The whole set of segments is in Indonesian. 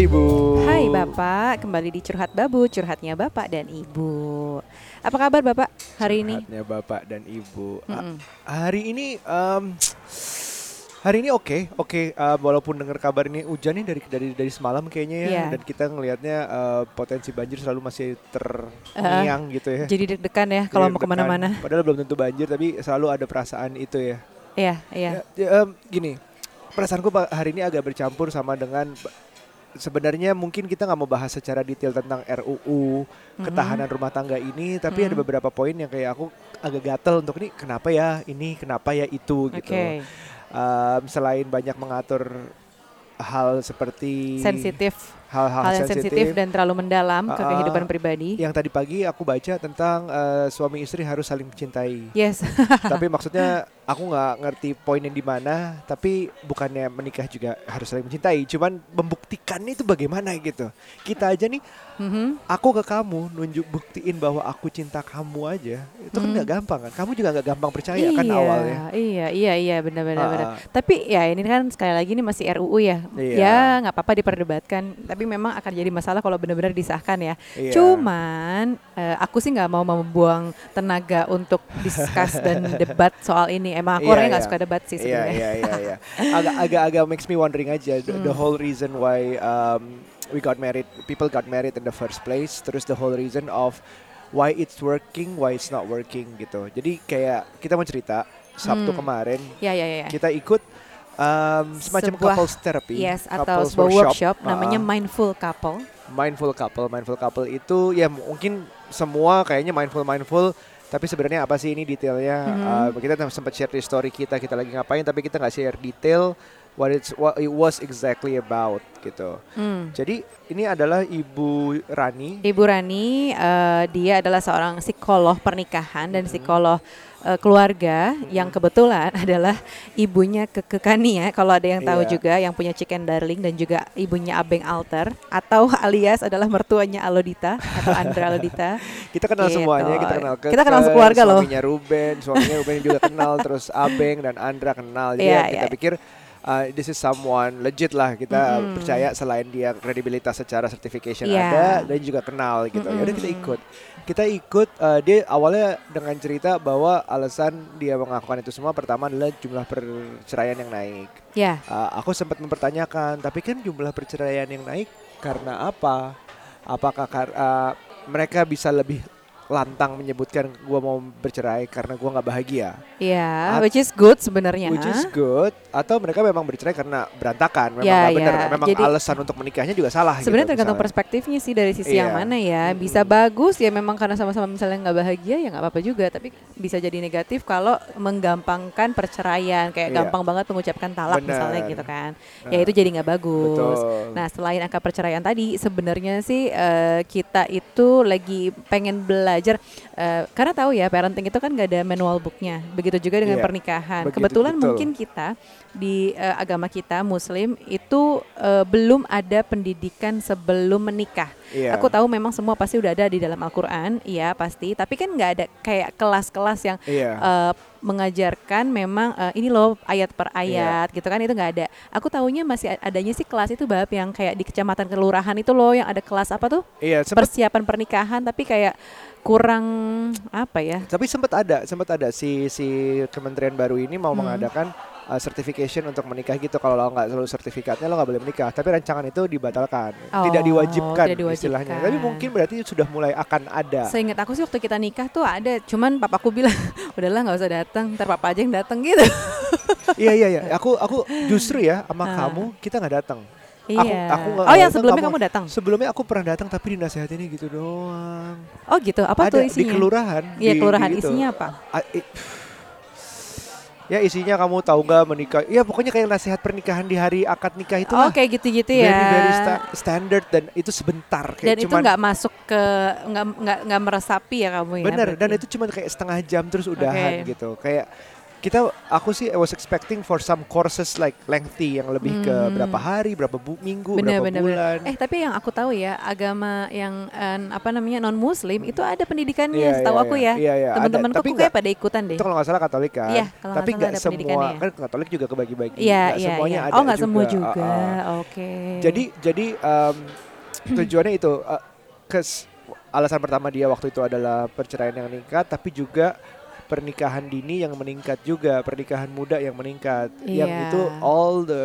Ibu. Hai Bapak, kembali di Curhat Babu, curhatnya Bapak dan Ibu. Apa kabar Bapak hari ini? Curhatnya Bapak dan Ibu. Mm-mm. hari ini em, hari ini oke, oke eh, walaupun dengar kabar ini hujan nih dari dari dari semalam kayaknya ya Iya. dan kita ngelihatnya eh, potensi banjir selalu masih terngiang gitu ya. Jadi deg-degan ya kalau mau deg-degan. ke mana-mana. Padahal belum tentu banjir tapi selalu ada perasaan itu ya. Iya, iya. Ya, ya, em, gini, perasaanku hari ini agak bercampur sama dengan sebenarnya mungkin kita nggak mau bahas secara detail tentang RUU ketahanan rumah tangga ini, tapi ada Mhm. beberapa poin yang kayak aku agak gatel untuk ini kenapa ya ini kenapa ya itu Oke. gitu. Em, selain banyak mengatur hal seperti Sensitif, hal-hal hal yang sensitif dan terlalu mendalam ke Ah, ah. kehidupan pribadi. yang tadi pagi aku baca tentang eh, suami istri harus saling mencintai. Yes. tapi maksudnya aku nggak ngerti poinnya di mana tapi bukannya menikah juga harus saling mencintai cuman membuktikannya itu bagaimana gitu kita aja nih Mhm. aku ke kamu nunjuk buktiin bahwa aku cinta kamu aja itu kan Hmm. nggak gampang kan kamu juga nggak gampang percaya kan iya, awalnya Iya, iya, iya, benar-benar. Benar. ah. Tapi ya ini kan sekali lagi ini masih RUU ya. Iya. Ya nggak apa-apa diperdebatkan. Tapi memang akan jadi masalah kalau benar-benar disahkan ya. Iya. Cuman eh, aku sih nggak mau membuang tenaga untuk discuss dan debat soal ini. Emang aku Iya, orangnya nggak iya. suka debat sih Iya sebenarnya. iya iya iya. Agak agak agak makes me wondering aja the, the Hmm. whole reason why um, we got married, people got married in the first place, terus the whole reason of why it's working, why it's not working gitu. Jadi kayak kita mau cerita Sabtu Hmm. kemarin Ya ya ya. kita ikut um, semacam Sebuah- couples therapy, Yes, atau couples sebuah workshop, Ah, namanya ah. Mindful Couple. mindful couple. Mindful couple itu ya mungkin semua kayaknya mindful mindful tapi sebenarnya apa sih ini detailnya? Mhm. Uh, kita sempat share di story kita kita lagi ngapain tapi kita nggak share detail what it's what it was exactly about gitu. Hmm. Jadi ini adalah Ibu Rani. Ibu Rani, eh, dia adalah seorang psikolog pernikahan dan Mhm. psikolog eh, keluarga yang kebetulan adalah ibunya Keke Kani ya. Kalau ada yang tahu Iya. juga, yang punya Chicken Darling dan juga ibunya Abeng Alter atau alias adalah mertuanya Alodita atau Andra Alodita. Kita kenal Gitu. semuanya, kita kenal Kita kenal sekeluarga loh. Suaminya Ruben, suaminya Ruben juga kenal, terus Abeng dan Andra kenal. Jadi Iya, ya kita iya. pikir uh, this is someone legit lah. Kita Mm-mm. percaya selain dia kredibilitas secara certification Iya. ada dan juga kenal gitu. Ya udah kita ikut. Kita ikut uh, dia awalnya dengan cerita bahwa alasan dia melakukan itu semua pertama adalah jumlah perceraian yang naik. Ya, Uh, aku sempat mempertanyakan, tapi kan jumlah perceraian yang naik karena apa? Apakah kar- uh, mereka bisa lebih lantang menyebutkan gua mau bercerai karena gua nggak bahagia, ya, At- which is good sebenarnya. which is good, atau mereka memang bercerai karena berantakan, memang Ya, nggak benar, ya. memang Jadi- alasan untuk menikahnya juga salah. Sebenarnya gitu, tergantung misalnya. perspektifnya sih dari sisi yang Iya. mana ya. Bisa bagus ya memang karena sama-sama misalnya nggak bahagia ya nggak apa-apa juga. Tapi bisa jadi negatif kalau menggampangkan perceraian kayak Iya. gampang banget mengucapkan talak Benar. misalnya gitu kan. Nah, ya itu jadi nggak bagus. betul. Nah selain angka perceraian tadi sebenarnya sih eh, kita itu lagi pengen belajar eh, karena tahu ya parenting itu kan nggak ada manual booknya. Begitu juga dengan Iya, pernikahan. begitu, Kebetulan betul. mungkin kita di eh, agama kita Muslim itu eh, belum ada pendidikan sebelum menikah. Iya. Aku tahu memang semua pasti udah ada di dalam Al-Quran, iya pasti. Tapi kan nggak ada kayak kelas-kelas yang Iya. eh, mengajarkan memang eh, ini loh ayat per Iya. ayat gitu kan itu nggak ada. Aku tahunya masih adanya sih kelas itu bab yang kayak di kecamatan kelurahan itu loh yang ada kelas apa tuh Iya, sempat persiapan pernikahan tapi kayak kurang apa ya? Tapi sempat ada, sempat ada si si kementerian baru ini mau Hmm. mengadakan uh, certification untuk menikah gitu. Kalau lo nggak selalu sertifikatnya lo nggak boleh menikah. Tapi rancangan itu dibatalkan, tidak Oh, diwajibkan, tidak diwajibkan. istilahnya. Tapi mungkin berarti sudah mulai akan ada. Seingat aku sih waktu kita nikah tuh ada, cuman papaku bilang udahlah nggak usah datang, ntar papa aja yang datang gitu. iya iya iya. Aku aku justru ya sama Ah. kamu kita nggak datang. Aku- Iya. aku nggak- oh yang sebelumnya kamu- kamu datang? Sebelumnya aku pernah datang tapi dinasihatinnya gitu doang. Oh gitu. Apa ada tuh di isinya? kelurahan. Iya di- kelurahan di gitu. isinya apa? A- i- Ya isinya kamu tahu nggak menikah? Ya pokoknya kayak nasihat pernikahan di hari akad nikah itu Oh kayak gitu-gitu ya. very very sta- standard dan itu sebentar kayak dan itu cuman nggak masuk ke nggak nggak nggak meresapi ya kamu ya. bener dan berarti? itu cuma kayak setengah jam terus udahan Oke. gitu kayak kita aku sih I was expecting for some courses like lengthy yang lebih ke Hmm. berapa hari, berapa bu- minggu, Bener, berapa bener, bulan. Eh tapi yang aku tahu ya agama yang eh, apa namanya non Muslim itu ada pendidikannya, Iya, setahu iya, aku iya. ya. Teman-temanku Tapi kok nggak- kayak pada ikutan deh. Itu kalau nggak salah Katolik kan. Kalau nggak Tapi nggak semua pendidikannya. kan Katolik juga kebagi-bagi. Nggak iya, semuanya iya. ada Oh, nggak semua juga. juga. Uh-uh. Oke. Jadi jadi em, tujuannya itu uh, kes alasan pertama dia waktu itu adalah perceraian yang meningkat, tapi juga pernikahan dini yang meningkat juga, pernikahan muda yang meningkat, yang Iya. itu all the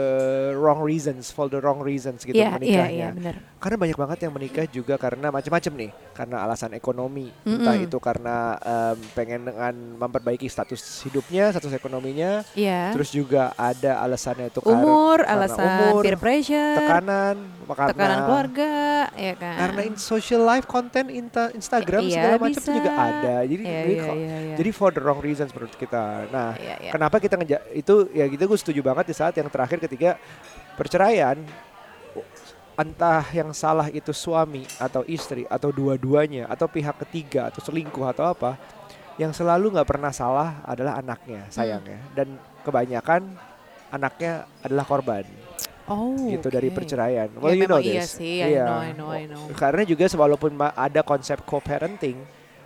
wrong reasons, for the wrong reasons gitu Iya, iya, menikahnya. iya, benar. Karena banyak banget yang menikah juga karena macam-macam nih, karena alasan ekonomi, entah Mm-mm. itu karena em, pengen dengan memperbaiki status hidupnya, status ekonominya, Iya. terus juga ada alasannya itu umur, karena alasan umur, peer pressure, tekanan, karena tekanan keluarga, ya kan. karena in social life content Instagram Iya, segala macam juga ada. Jadi jadi, iya, kok- iya, iya. jadi for the wrong reasons menurut kita. Nah, Iya, iya. kenapa kita ngeja itu ya gitu gue setuju banget di saat yang terakhir ketika perceraian entah yang salah itu suami atau istri atau dua-duanya atau pihak ketiga atau selingkuh atau apa yang selalu nggak pernah salah adalah anaknya sayangnya dan kebanyakan anaknya adalah korban Oh, gitu dari oke. perceraian. Ya, Well, you know iya this. sih, I Iya. know, I know, I know. Karena juga walaupun ada konsep co-parenting,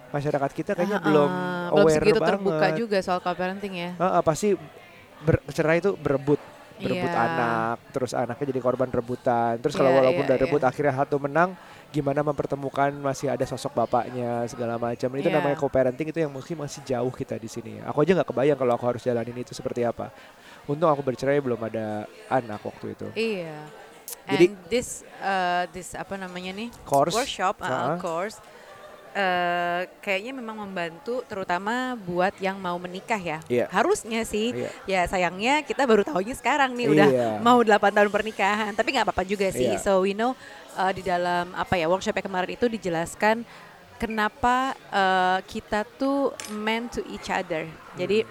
masyarakat kita kayaknya Ah, belum belum aware segitu banget. terbuka juga soal co-parenting ya. Ah, ah, pasti bercerai itu berebut, berebut Iya. anak, terus anaknya jadi korban rebutan. Terus kalau Iya, walaupun iya, udah iya. rebut akhirnya satu menang, gimana mempertemukan masih ada sosok bapaknya segala macam. Itu Iya. namanya co-parenting itu yang mungkin masih jauh kita di sini. Aku aja nggak kebayang kalau aku harus jalanin itu seperti apa. Untung aku bercerai belum ada anak waktu itu. Iya. Jadi- And this uh, this apa namanya nih? Course. Workshop, uh, Ah. course. Eh, kayaknya memang membantu terutama buat yang mau menikah ya. Iya. Harusnya sih. Iya. Ya sayangnya kita baru tahunya sekarang nih udah Iya. mau 8 tahun pernikahan. Tapi nggak apa-apa juga sih. Iya. So we know uh, di dalam apa ya workshop yang kemarin itu dijelaskan kenapa uh, kita tuh meant to each other. Jadi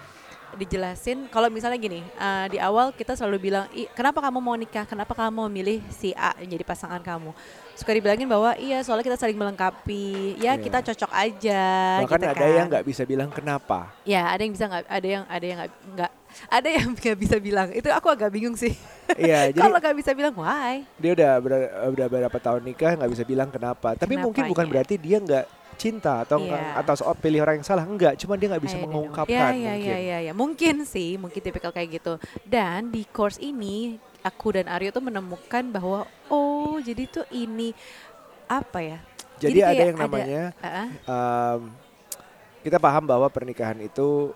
dijelasin kalau misalnya gini uh, di awal kita selalu bilang "Ih, kenapa kamu mau nikah kenapa kamu mau milih si A jadi pasangan kamu suka dibilangin bahwa iya soalnya kita saling melengkapi ya Iya. kita cocok aja Bahkan gitu ada kan. yang nggak bisa bilang kenapa. ya ada yang bisa nggak ada yang ada yang nggak ada yang nggak bisa bilang itu aku agak bingung sih Iya, jadi kalau nggak bisa bilang why dia udah ber- udah berapa tahun nikah nggak bisa bilang kenapa. Tapi mungkin bukan Kenapanya. berarti dia nggak cinta atau Iya. nggak- atau soal pilih orang yang salah enggak, cuma dia nggak bisa I know. mengungkapkan ya, ya, mungkin. Ya, ya, ya. Mungkin sih, mungkin tipikal kayak gitu. Dan di course ini, aku dan Aryo tuh menemukan bahwa, oh jadi tuh ini, apa ya? Jadi, ada kayak yang namanya Ah, um, kita paham bahwa pernikahan itu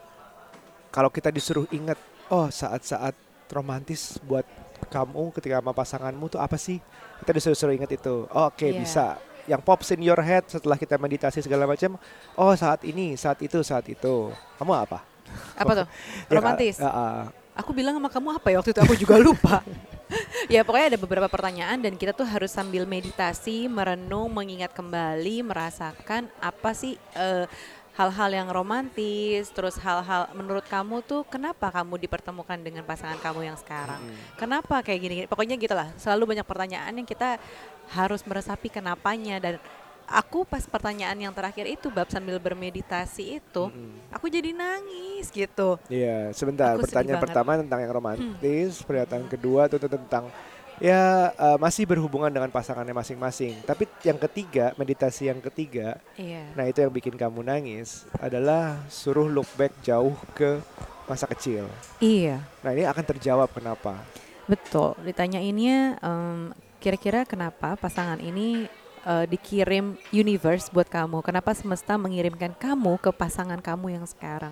kalau kita disuruh ingat, oh saat-saat romantis buat kamu ketika sama pasanganmu tuh apa sih? Kita disuruh ingat itu. Oh, Oke Iya. bisa. Yang pops in your head setelah kita meditasi segala macam. Oh saat ini, saat itu, saat itu. Kamu apa? apa tuh? Ya, Romantis. ah, ah. Aku bilang sama kamu apa ya waktu itu? Aku juga lupa. ya pokoknya ada beberapa pertanyaan dan kita tuh harus sambil meditasi, merenung, mengingat kembali, merasakan apa sih eh, hal-hal yang romantis, terus hal-hal menurut kamu tuh kenapa kamu dipertemukan dengan pasangan kamu yang sekarang? Mm. Kenapa kayak gini? Pokoknya gitulah. Selalu banyak pertanyaan yang kita harus meresapi kenapanya dan aku pas pertanyaan yang terakhir itu bab sambil bermeditasi itu, Mm-mm. aku jadi nangis gitu. Iya, sebentar. Aku Pertanyaan banget. pertama tentang yang romantis, pernyataan kedua itu tentang ya eh, masih berhubungan dengan pasangannya masing-masing. Tapi yang ketiga, meditasi yang ketiga, Iya. nah itu yang bikin kamu nangis adalah suruh look back jauh ke masa kecil. Iya. Nah ini akan terjawab kenapa. Betul, ditanyainnya em, kira-kira kenapa pasangan ini eh, dikirim universe buat kamu? Kenapa semesta mengirimkan kamu ke pasangan kamu yang sekarang?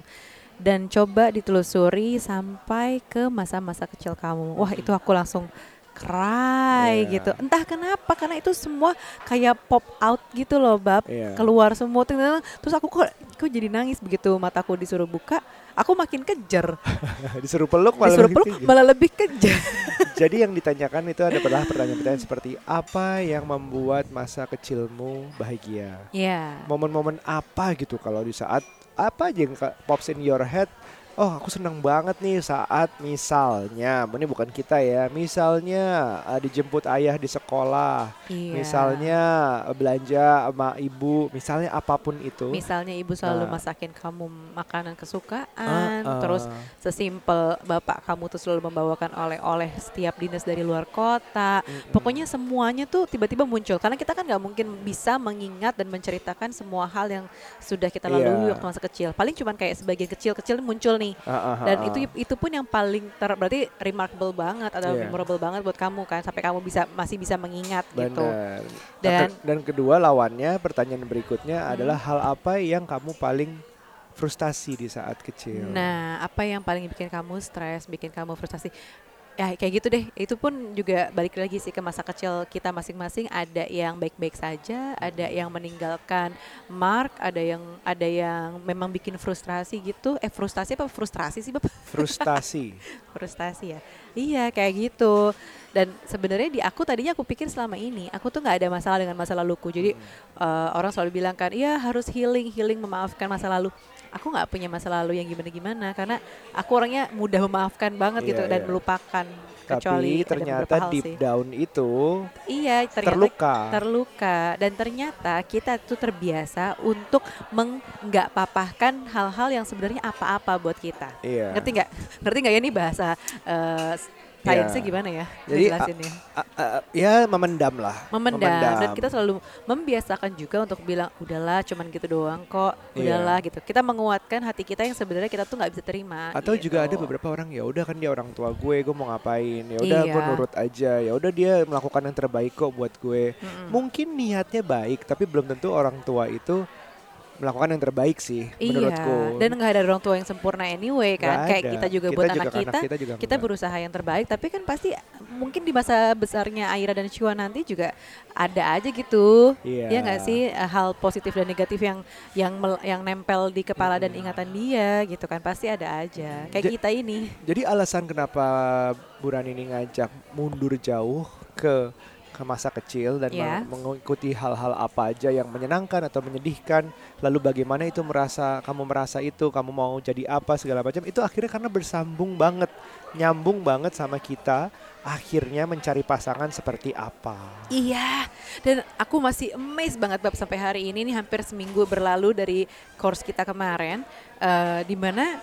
Dan coba ditelusuri sampai ke masa-masa kecil kamu. Wah, itu aku langsung cry Iya. gitu. Entah kenapa karena itu semua kayak pop out gitu loh, Bab. Iya. Keluar semua terus aku kok kok jadi nangis begitu mataku disuruh buka, aku makin kejar. Disuruh peluk malah Disuruh lebih peluk malah lebih kejar. Jadi yang ditanyakan itu adalah pertanyaan-pertanyaan seperti apa yang membuat masa kecilmu bahagia? Iya. momen-momen apa gitu kalau di saat apa aja yang pops in your head oh aku senang banget nih saat misalnya, ini bukan kita ya, misalnya uh, dijemput ayah di sekolah, Iya. misalnya uh, belanja sama ibu, misalnya apa pun itu. Misalnya ibu selalu Nah. masakin kamu makanan kesukaan, Uh, uh, terus sesimpel bapak kamu tuh selalu membawakan oleh-oleh setiap dinas dari luar kota. mm-mm. Pokoknya semuanya tuh tiba-tiba muncul karena kita kan nggak mungkin bisa mengingat dan menceritakan semua hal yang sudah kita lalui Iya. waktu masa kecil. Paling cuman kayak sebagian kecil-kecil muncul nih. Uh, uh, uh, Dan uh. itu itu pun yang paling ter berarti remarkable banget atau Iya. memorable banget buat kamu kan sampai kamu bisa masih bisa mengingat gitu. Benar. Dan Dan- dan kedua lawannya pertanyaan berikutnya Hmm. adalah hal apa yang kamu paling frustasi di saat kecil. Nah, apa yang paling bikin kamu stres, bikin kamu frustasi? Ya kayak gitu deh. Itu pun juga balik lagi sih ke masa kecil kita masing-masing. Ada yang baik-baik saja, ada yang meninggalkan mark, ada yang ada yang memang bikin frustrasi gitu. Eh frustasi apa frustrasi sih bapak? Frustasi. frustasi ya. Iya kayak gitu. Dan sebenarnya di aku tadinya aku pikir selama ini aku tuh nggak ada masalah dengan masa laluku. Jadi eh, orang selalu bilang kan, iya harus healing, healing memaafkan masa lalu. Aku nggak punya masa lalu yang gimana-gimana karena aku orangnya mudah memaafkan banget gitu Iya, dan iya. melupakan. Kecuali Tapi ada ternyata deep sih. down itu Iya ternyata terluka. terluka dan ternyata kita tuh terbiasa untuk menggak papahkan hal-hal yang sebenarnya apa-apa buat kita. Iya. Ngerti nggak? Ngerti nggak ya ini bahasa eh, sainsnya Iya. gimana ya? Jadi, Ngejelasinnya. A- a- ya memendam lah. memendam. dan kita selalu membiasakan juga untuk bilang udahlah cuman gitu doang kok Iya. udahlah gitu kita menguatkan hati kita yang sebenarnya kita tuh nggak bisa terima atau juga ada gitu. beberapa orang ya udah kan dia orang tua gue, gue mau ngapain? Ya udah gue Iya. nurut aja. Ya udah dia melakukan yang terbaik kok buat gue. Mm-mm. Mungkin niatnya baik, tapi belum tentu orang tua itu melakukan yang terbaik sih iya menurutku. dan nggak ada orang tua yang sempurna anyway kan Nggak kayak ada. kita juga buat anak juga kita kita juga kita enggak. berusaha yang terbaik tapi kan pasti mungkin di masa besarnya Aira dan Chua nanti juga ada aja gitu Iya. ya nggak sih eh, hal positif dan negatif yang yang mel- yang nempel di kepala dan ingatan dia gitu kan pasti ada aja kayak Ja- kita ini Jadi alasan kenapa Buran ini ngajak mundur jauh ke ke masa kecil dan Iya. meng- mengikuti hal-hal apa aja yang menyenangkan atau menyedihkan, lalu bagaimana itu merasa kamu merasa itu, kamu mau jadi apa segala macam itu akhirnya karena bersambung banget, nyambung banget sama kita akhirnya mencari pasangan seperti apa. Iya, dan aku masih amazed banget Bab sampai hari ini nih hampir seminggu berlalu dari course kita kemarin, eh, di mana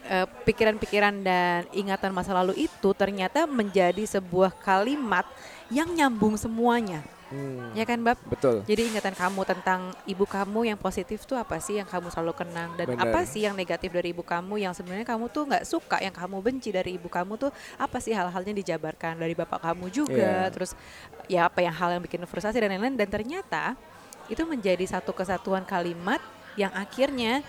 eh, pikiran-pikiran dan ingatan masa lalu itu ternyata menjadi sebuah kalimat yang nyambung semuanya, Hmm, ya kan Bab? Betul. Jadi ingatan kamu tentang ibu kamu yang positif tuh apa sih yang kamu selalu kenang dan Bener. apa sih yang negatif dari ibu kamu yang sebenarnya kamu tuh nggak suka yang kamu benci dari ibu kamu tuh apa sih hal-halnya dijabarkan dari bapak kamu juga Iya. terus ya apa yang hal yang bikin frustasi dan lain-lain dan ternyata itu menjadi satu kesatuan kalimat yang akhirnya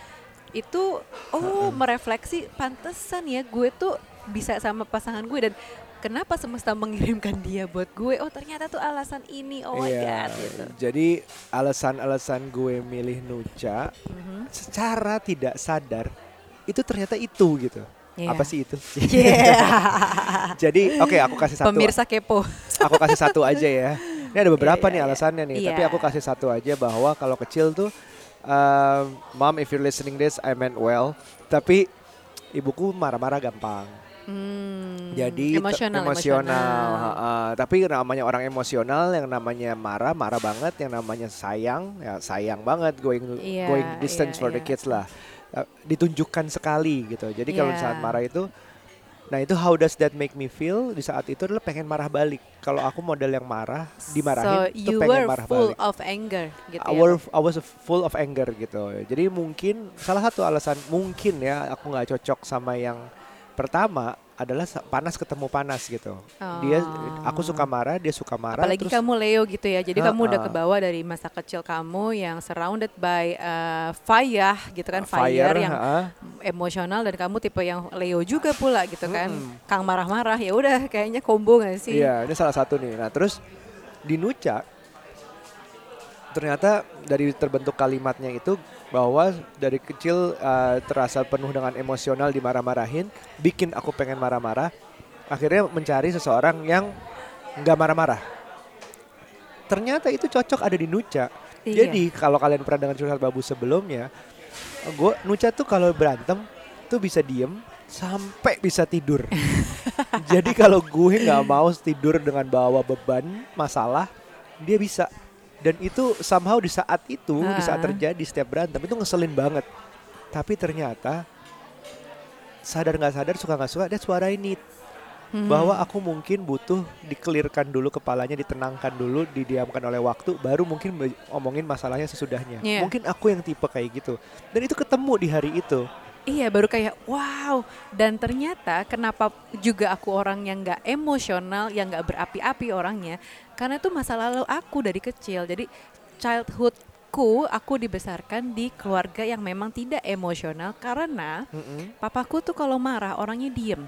itu oh merefleksi pantesan ya gue tuh bisa sama pasangan gue dan kenapa semesta mengirimkan dia buat gue oh ternyata tuh alasan ini oh my Iya, god gitu Jadi alasan-alasan gue milih Nuca Mhm. secara tidak sadar itu ternyata itu gitu. Iya. Apa sih itu? Yeah. Jadi oke aku kasih satu. Pemirsa kepo. Aku kasih satu aja ya. Ini ada beberapa Iya, nih iya. alasannya nih. Tapi Iya. aku kasih satu aja bahwa kalau kecil tuh, um, mom if you're listening this, I meant well. Tapi ibuku marah-marah gampang. Hmm, Jadi emosional, emosional. ha-ha. Tapi namanya orang emosional, yang namanya marah, marah banget. Yang namanya sayang, ya sayang banget. Going Iya, going distance iya, for the iya. kids lah. Uh, Ditunjukkan sekali gitu. Jadi kalau Iya. saat marah itu, nah itu how does that make me feel? Di saat itu adalah pengen marah balik. Kalau aku model yang marah, dimarahin, so you pengen were marah full balik. of anger gitu I ya. were- I was full of anger gitu. Jadi mungkin salah satu alasan mungkin ya aku nggak cocok sama yang pertama adalah panas ketemu panas gitu. Dia aku suka marah, dia suka marah. Apalagi terus kamu Leo gitu ya. Jadi kamu udah kebawa dari masa kecil kamu yang surrounded by uh, fire gitu kan, fire, fire, yang ha-ha. emosional dan kamu tipe yang Leo juga pula gitu kan. Kang marah-marah ya udah kayaknya combo gak sih? Iya, ini salah satu nih. Nah, terus di Nuca ternyata dari terbentuk kalimatnya itu bahwa dari kecil uh, terasa penuh dengan emosional dimarah-marahin, bikin aku pengen marah-marah. Akhirnya mencari seseorang yang nggak marah-marah. Ternyata itu cocok ada di Nuca. Iya. Jadi kalau kalian pernah dengan curhat babu sebelumnya, gue Nuca tuh kalau berantem itu bisa diem sampai bisa tidur. Jadi kalau gue nggak mau tidur dengan bawa beban masalah, dia bisa. Dan itu somehow di saat itu, di saat terjadi setiap berantem itu ngeselin banget. Tapi ternyata sadar nggak sadar suka nggak suka that's what I need Mhm. bahwa aku mungkin butuh dikelirkan dulu kepalanya ditenangkan dulu didiamkan oleh waktu baru mungkin ngomongin masalahnya sesudahnya Iya. mungkin aku yang tipe kayak gitu dan itu ketemu di hari itu Iya baru kayak wow dan ternyata kenapa juga aku orang yang nggak emosional yang nggak berapi-api orangnya karena itu masa lalu aku dari kecil. Jadi childhoodku aku dibesarkan di keluarga yang memang tidak emosional. Karena Mm-mm. papaku tuh kalau marah orangnya diem.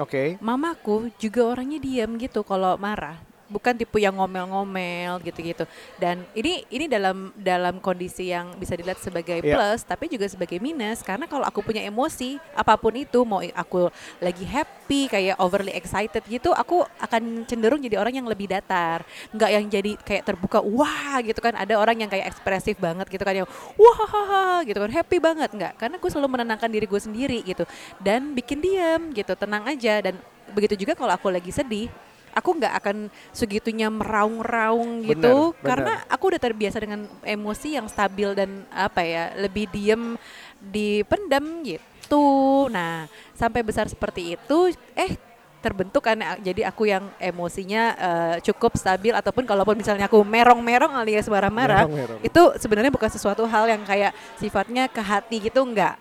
Oke. Mamaku juga orangnya diem gitu kalau marah bukan tipe yang ngomel-ngomel gitu-gitu. Dan ini ini dalam dalam kondisi yang bisa dilihat sebagai Iya. plus tapi juga sebagai minus. Karena kalau aku punya emosi apa pun itu mau aku lagi happy kayak overly excited gitu aku akan cenderung jadi orang yang lebih datar. Nggak yang jadi kayak terbuka wah gitu kan. Ada orang yang kayak ekspresif banget gitu kan yang wah gitu kan. Happy banget. Nggak. Karena gue selalu menenangkan diri gue sendiri gitu. Dan bikin diam gitu. Tenang aja. Dan begitu juga kalau aku lagi sedih aku nggak akan segitunya meraung-raung gitu benar. karena aku udah terbiasa dengan emosi yang stabil dan apa ya lebih diem dipendam gitu nah sampai besar seperti itu eh terbentuk kan jadi aku yang emosinya eh, cukup stabil ataupun kalaupun misalnya aku merong-merong alias marah-marah itu sebenarnya bukan sesuatu hal yang kayak sifatnya ke hati gitu enggak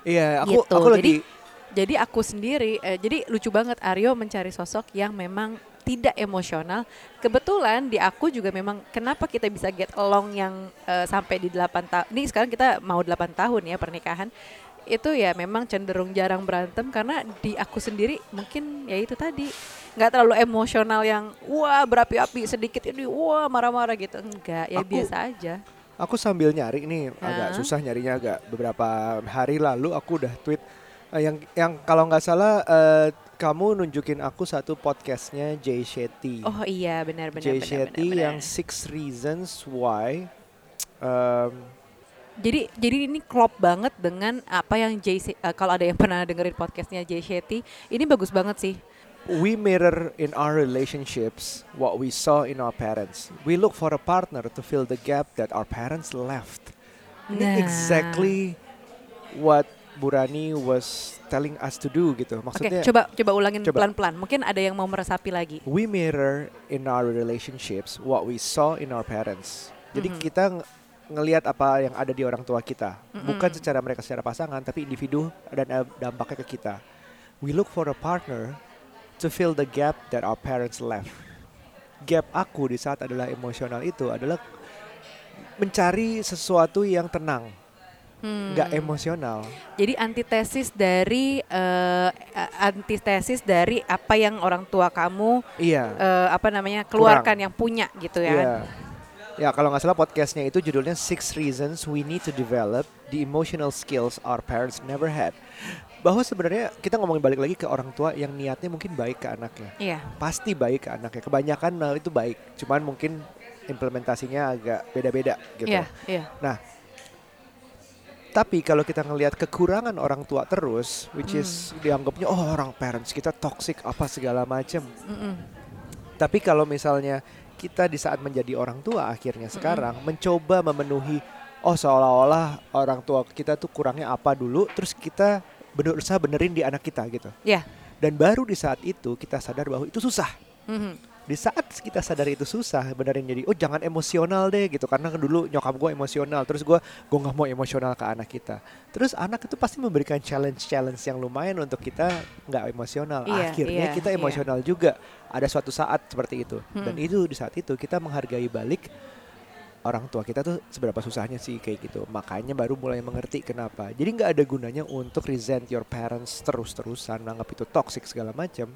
iya aku Gitu. aku lagi Jadi- jadi aku sendiri, eh, jadi lucu banget Aryo mencari sosok yang memang tidak emosional. Kebetulan di aku juga memang kenapa kita bisa get along yang eh, sampai di 8 tahun. Ini sekarang kita mau 8 tahun ya pernikahan. Itu ya memang cenderung jarang berantem karena di aku sendiri mungkin ya itu tadi nggak terlalu emosional yang wah berapi-api sedikit ini wah marah-marah gitu. Enggak, ya Aku- biasa aja. aku sambil nyari nih agak Ah. susah nyarinya agak beberapa hari lalu aku udah tweet eh, yang yang kalau nggak salah eh, kamu nunjukin aku satu podcastnya Jay Shetty Oh iya benar-benar Jay benar, Shetty benar, yang benar. Six Reasons Why em, Jadi jadi ini klop banget dengan apa yang Jay Se- eh, kalau ada yang pernah dengerin podcastnya Jay Shetty, ini bagus banget sih. we mirror in our relationships what we saw in our parents. We look for a partner to fill the gap that our parents left. Ini Nah. exactly what Burani was telling us to do gitu. Maksudnya coba coba ulangin pelan-pelan. Mungkin ada yang mau meresapi lagi. we mirror in our relationships what we saw in our parents. Jadi Mhm. kita ng- ngelihat apa yang ada di orang tua kita, Mm-mm. bukan secara mereka secara pasangan, tapi individu dan eh, dampaknya ke kita. We look for a partner to fill the gap that our parents left. Gap aku di saat adalah emosional itu adalah mencari sesuatu yang tenang, Hmm. nggak emosional. Jadi antitesis dari eh, antitesis dari apa yang orang tua kamu Iya. eh, apa namanya keluarkan yang punya gitu ya. Iya. Ya kalau nggak salah podcastnya itu judulnya Six Reasons We Need to Develop the Emotional Skills Our Parents Never Had. Bahwa sebenarnya kita ngomongin balik lagi ke orang tua yang niatnya mungkin baik ke anaknya. Iya. Pasti baik ke anaknya. Kebanyakan hal itu baik. Cuman mungkin implementasinya agak beda-beda gitu. Iya, iya. Tapi kalau kita ngelihat kekurangan orang tua terus, which Hmm. is dianggapnya oh orang parents kita toxic apa segala macam. Tapi kalau misalnya kita di saat menjadi orang tua akhirnya sekarang mencoba memenuhi oh seolah-olah orang tua kita tuh kurangnya apa dulu terus kita berusaha benerin di anak kita gitu. Iya. Dan baru di saat itu kita sadar bahwa itu susah. Mhm. Di saat kita sadar itu susah benerin jadi oh jangan emosional deh gitu karena dulu nyokap gue emosional terus gue gue nggak mau emosional ke anak kita. Terus anak itu pasti memberikan challenge-challenge yang lumayan untuk kita nggak emosional. Iya, Akhirnya iya, kita iya. emosional juga. Ada suatu saat seperti itu. Dan Hmm. itu di saat itu kita menghargai balik orang tua kita tuh seberapa susahnya sih kayak gitu. Makanya baru mulai mengerti kenapa. Jadi nggak ada gunanya untuk resent your parents terus-terusan, menganggap itu toxic segala macam.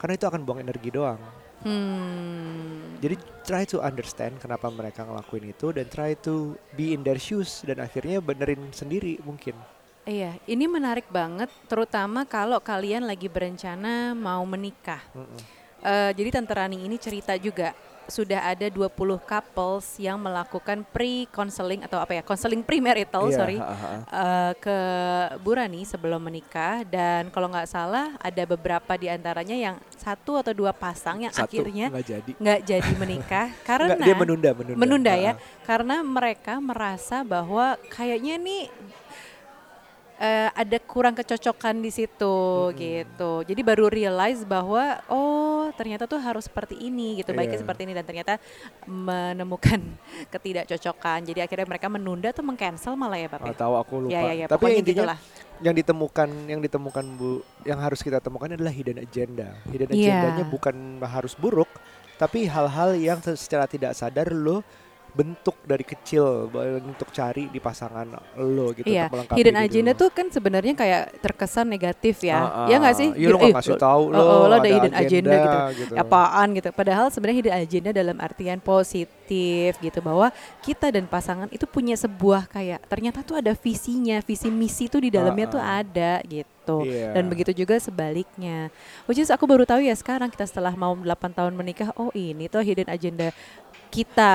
Karena itu akan buang energi doang. Hmm. Jadi try to understand kenapa mereka ngelakuin itu dan try to be in their shoes dan akhirnya benerin sendiri mungkin. Iya, ini menarik banget, terutama kalau kalian lagi berencana mau menikah. Mm-mm. Eh, jadi Tante Rani ini cerita juga sudah ada 20 couples yang melakukan pre-counseling atau apa ya, counseling premarital, Iya, sorry, eh, ke Bu Rani sebelum menikah dan kalau nggak salah ada beberapa di antaranya yang satu atau dua pasang yang Satu, akhirnya nggak jadi. nggak jadi menikah karena Nggak, dia menunda, menunda. menunda Ha, ya karena mereka merasa bahwa kayaknya nih eh, ada kurang kecocokan di situ gitu jadi baru realize bahwa oh ternyata tuh harus seperti ini gitu baiknya Iya. seperti ini dan ternyata menemukan ketidakcocokan jadi akhirnya mereka menunda atau mengcancel malah ya bapak Nggak tahu aku lupa. ya ya ya Tapi pokoknya intinya gitulah yang ditemukan yang ditemukan Bu yang harus kita temukan adalah hidden agenda. Hidden Iya. agendanya bukan harus buruk, tapi hal-hal yang secara tidak sadar lo bentuk dari kecil untuk cari di pasangan lo gitu Iya, untuk melengkapi hidden agenda lo. tuh kan sebenarnya kayak terkesan negatif ya. Ah, ya nggak sih? Iya lo Gitu, nggak "Ih, kasih tahu oh, lo, oh, lo ada ada hidden agenda, gitu. gitu. Apaan gitu. Padahal sebenarnya hidden agenda dalam artian positif gitu bahwa kita dan pasangan itu punya sebuah kayak ternyata tuh ada visinya, visi misi tuh di dalamnya Ah, tuh ah. ada gitu. Iya. Dan begitu juga sebaliknya. Which is aku baru tahu ya sekarang kita setelah mau 8 tahun menikah, oh ini tuh hidden agenda kita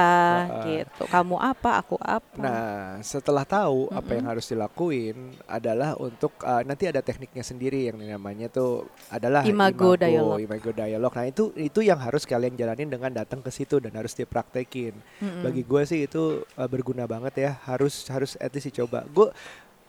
ah. gitu. Kamu apa, aku apa. Nah, setelah tahu apa yang harus dilakuin adalah untuk uh, nanti ada tekniknya sendiri yang namanya tuh adalah Imago dialog. Imago dialog. Nah, itu itu yang harus kalian jalanin dengan datang ke situ dan harus dipraktekin. Mm-mm. Bagi gue sih itu uh, berguna banget ya. Harus harus at least dicoba. Gue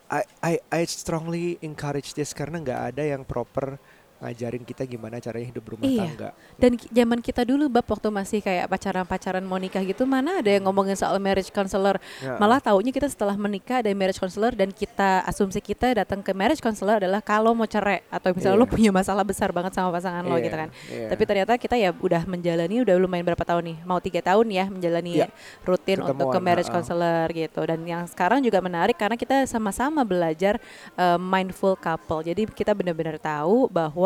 I, I I strongly encourage this karena nggak ada yang proper ngajarin kita gimana caranya hidup berumah Iya. tangga. Dan zaman kita dulu bab waktu masih kayak pacaran-pacaran mau nikah gitu mana ada yang ngomongin soal marriage counselor. Ya. Malah taunya kita setelah menikah ada marriage counselor dan kita asumsi kita datang ke marriage counselor adalah kalau mau cerai atau misalnya Iya. lo punya masalah besar banget sama pasangan lo Iya, gitu kan. iya. Tapi ternyata kita ya udah menjalani udah lumayan berapa tahun nih? Mau tiga tahun ya menjalani Iya. rutin untuk ke Ketemuan, marriage counselor gitu. Dan yang sekarang juga menarik karena kita sama-sama belajar eh, mindful couple. Jadi kita benar-benar tahu bahwa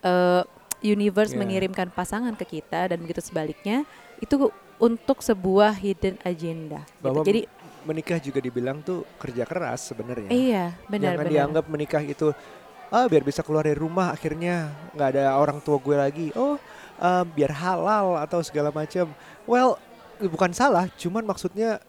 eh, universe Iya. mengirimkan pasangan ke kita dan begitu sebaliknya itu untuk sebuah hidden agenda. gitu. Bahwa Jadi menikah juga dibilang tuh kerja keras sebenarnya. iya benar Jangan benar. dianggap menikah itu ah biar bisa keluar dari rumah akhirnya nggak ada orang tua gue lagi. Oh eh, biar halal atau segala macam. Well bukan salah, cuman maksudnya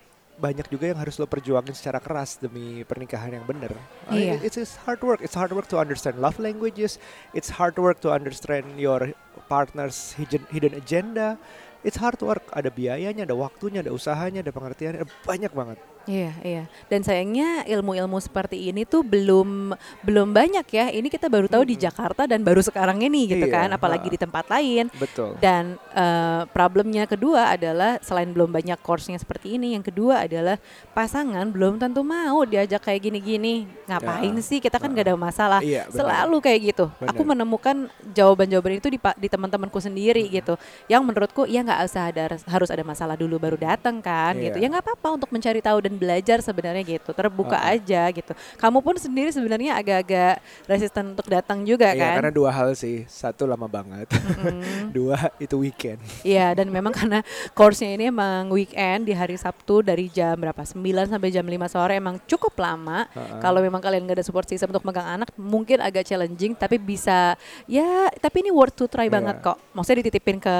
banyak juga yang harus lo perjuangin secara keras demi pernikahan yang benar. Ah, Iya. It's, it's hard work. It's hard work to understand love languages. It's hard work to understand your partner's hidden, hidden agenda. It's hard work. Ada biayanya, ada waktunya, ada usahanya, ada pengertiannya, ada banyak banget. Iya, iya. Dan sayangnya ilmu-ilmu seperti ini tuh belum belum banyak ya. Ini kita baru tahu di Mm-mm. Jakarta dan baru sekarang ini gitu Iya, kan, apalagi ha. di tempat lain. Betul. Dan eh, problemnya kedua adalah selain belum banyak course-nya seperti ini, yang kedua adalah pasangan belum tentu mau diajak kayak gini-gini. Ngapain Ya. sih? Kita kan Ha. gak ada masalah. Iya. Selalu kayak gitu. Benar. Aku menemukan jawaban-jawaban itu di di teman-temanku sendiri gitu. Yang menurutku ya nggak usah ada harus ada masalah dulu baru datang kan gitu. Iya. Ya nggak apa-apa untuk mencari tahu dan belajar sebenarnya gitu. Terbuka Uh-uh. aja gitu. Kamu pun sendiri sebenarnya agak-agak resisten untuk datang juga Iya, kan. karena dua hal sih. Satu lama banget. Mm-mm. dua itu weekend. Iya dan memang karena course-nya ini emang weekend di hari Sabtu dari jam berapa 9 sampai jam 5 sore emang cukup lama. Ha-ha. Kalau memang kalian gak ada support system untuk megang anak mungkin agak challenging tapi bisa ya tapi ini worth to try Iya. banget kok. Maksudnya dititipin ke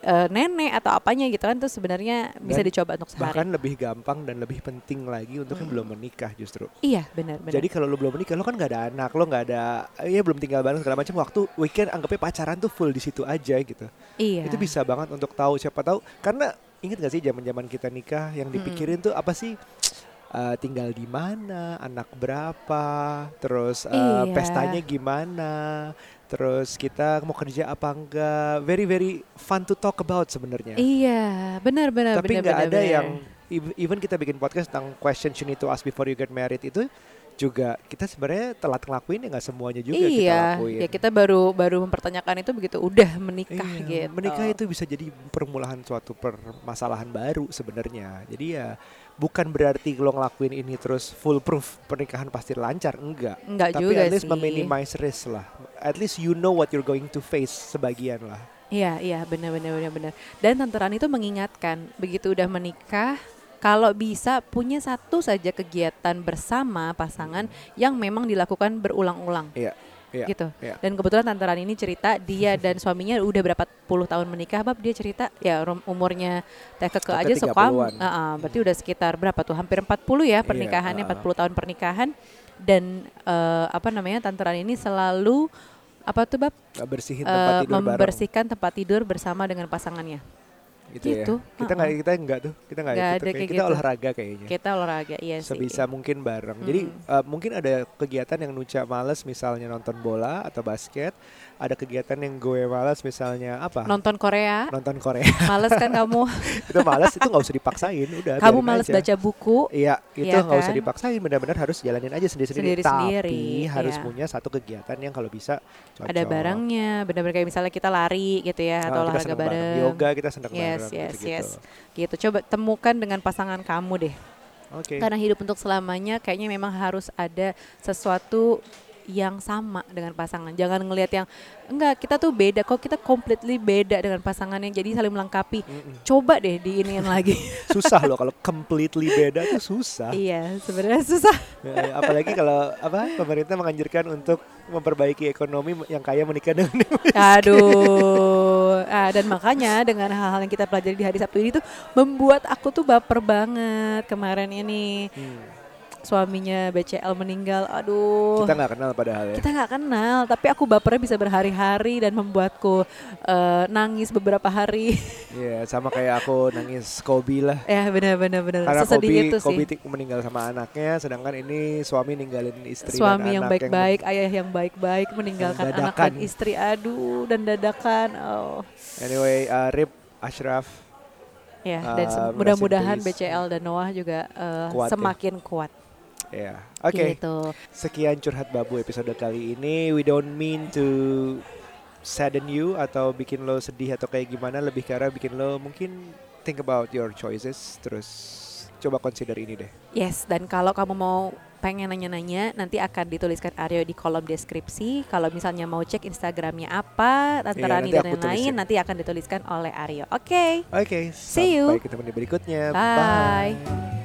eh, nenek atau apanya gitu kan tuh sebenarnya bisa Dan dicoba untuk sehari. bahkan lebih gampang dan lebih penting lagi untuk yang belum menikah justru. Iya benar benar. Jadi kalau lo belum menikah, lo kan nggak ada anak, lo nggak ada, ya belum tinggal bareng segala macam. Waktu weekend anggapnya pacaran tuh full di situ aja gitu. iya. Itu bisa banget untuk tahu siapa tahu. Karena inget gak sih zaman zaman kita nikah yang dipikirin tuh apa sih? Eh, tinggal di mana, anak berapa, terus eh, Iya. pestanya gimana, terus kita mau kerja apa enggak, very very fun to talk about sebenarnya. Iya benar benar Tapi benar, nggak ada benar. yang even kita bikin podcast tentang questions you need to ask before you get married itu juga kita sebenarnya telat ngelakuin ya nggak semuanya juga kita iya, lakuin. ya kita baru baru mempertanyakan itu begitu udah menikah Iya, gitu. Menikah itu bisa jadi permulaan suatu permasalahan baru sebenarnya. Jadi ya bukan berarti lo ngelakuin ini terus full proof pernikahan pasti lancar, enggak. Enggak Tapi juga at least sih. meminimize risk lah. At least you know what you're going to face sebagian lah. Iya, iya, benar benar benar benar. Dan Tante Rani itu mengingatkan, begitu udah menikah, kalau bisa punya satu saja kegiatan bersama pasangan yang memang dilakukan berulang-ulang. Iya. Iya, gitu. iya. Dan kebetulan Tante Rani ini cerita dia dan suaminya udah berapa puluh tahun menikah, bab dia cerita ya umurnya teh keke aja suka 30-an. berarti udah sekitar berapa tuh? Hampir 40 ya pernikahannya, ah. 40 tahun pernikahan dan eh, apa namanya Tante Rani ini selalu apa tuh bab bersihin Eh, tempat tidur bareng membersihkan tempat tidur bersama dengan pasangannya. Gitu, gitu, ya. Kita uh-uh. nggak kita nggak tuh, kita nggak gitu. Kayak kayak kita gitu. olahraga kayaknya. Kita olahraga, iya sih. Sebisa mungkin bareng. Jadi eh, mungkin ada kegiatan yang Nuca males misalnya nonton bola atau basket, ada kegiatan yang gue males misalnya apa? Nonton Korea, nonton Korea. males kan kamu? itu males itu nggak usah dipaksain, udah. kamu males aja. baca buku, Iya, itu Iya nggak usah kan? dipaksain, benar-benar harus jalanin aja sendiri-sendiri. Tapi harus iya. punya satu kegiatan yang kalau bisa cocok. ada barangnya, benar-benar kayak misalnya kita lari gitu ya atau kita olahraga seneng bareng. Yoga kita seneng Yes, bareng. yes, gitu-gitu. yes. Gitu. Coba temukan dengan pasangan kamu deh. Oke. Karena hidup untuk selamanya kayaknya memang harus ada sesuatu yang sama dengan pasangan. Jangan ngelihat yang enggak kita tuh beda kok kita completely beda dengan pasangannya jadi saling melengkapi. Mm-mm. Coba deh diiniin lagi. Susah loh kalau completely beda tuh susah. iya, sebenarnya susah. Ya, apalagi kalau apa pemerintah menganjurkan untuk memperbaiki ekonomi yang kaya menikah dengan yang Aduh. Ah, dan makanya dengan hal-hal yang kita pelajari di hari Sabtu ini tuh membuat aku tuh baper banget kemarin ini. Hmm, Suaminya BCL meninggal. Aduh. kita nggak kenal padahal ya. Kita nggak kenal, tapi aku bapernya bisa berhari-hari dan membuatku eh, nangis beberapa hari. Iya, sama kayak aku nangis Kobe lah. ya benar-benar benar. Karena Sesedih Kobe, itu sih. Kobe tik- meninggal sama anaknya, sedangkan ini suami ninggalin istri Suami dan yang anak baik-baik, ayah yang baik-baik meninggalkan anak dan istri. Aduh, dan dadakan. Oh. Anyway, uh, Rip Ashraf Ya, Uh, dan in mudah-mudahan. BCL dan Noah juga eh, Kuat ya. semakin kuat. Ya. Oke, Gitu. sekian curhat babu episode kali ini. We don't mean to sadden you atau bikin lo sedih atau kayak gimana, lebih karena bikin lo mungkin think about your choices terus coba consider ini deh. Yes, dan kalau kamu mau pengen nanya-nanya, nanti akan dituliskan Aryo di kolom deskripsi. Kalau misalnya mau cek Instagramnya apa, Tante Iya, nanti dan lain-lain, tulisin. nanti akan dituliskan oleh Aryo. Oke. Oke, See you. sampai ketemu di berikutnya. Bye. Bye.